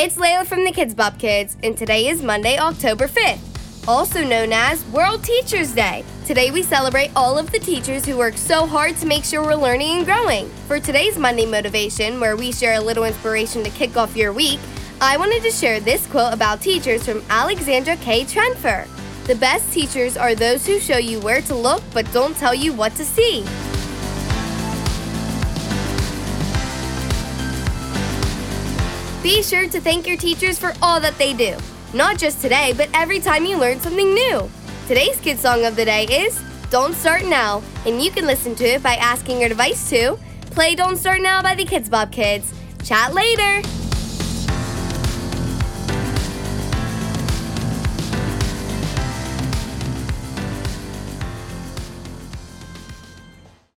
It's Layla from the KIDZ BOP Kids, and today is Monday, October 5th, also known as World Teachers Day. Today we celebrate all of the teachers who work so hard to make sure we're learning and growing. For today's Monday Motivation, where we share a little inspiration to kick off your week, I wanted to share this quote about teachers from Alexandra K. Trenfor. The best teachers are those who show you where to look but don't tell you what to see. Be sure to thank your teachers for all that they do. Not just today, but every time you learn something new. Today's kid song of the day is Don't Start Now, and you can listen to it by asking your device to play Don't Start Now by the KIDZ BOP Kids. Chat later!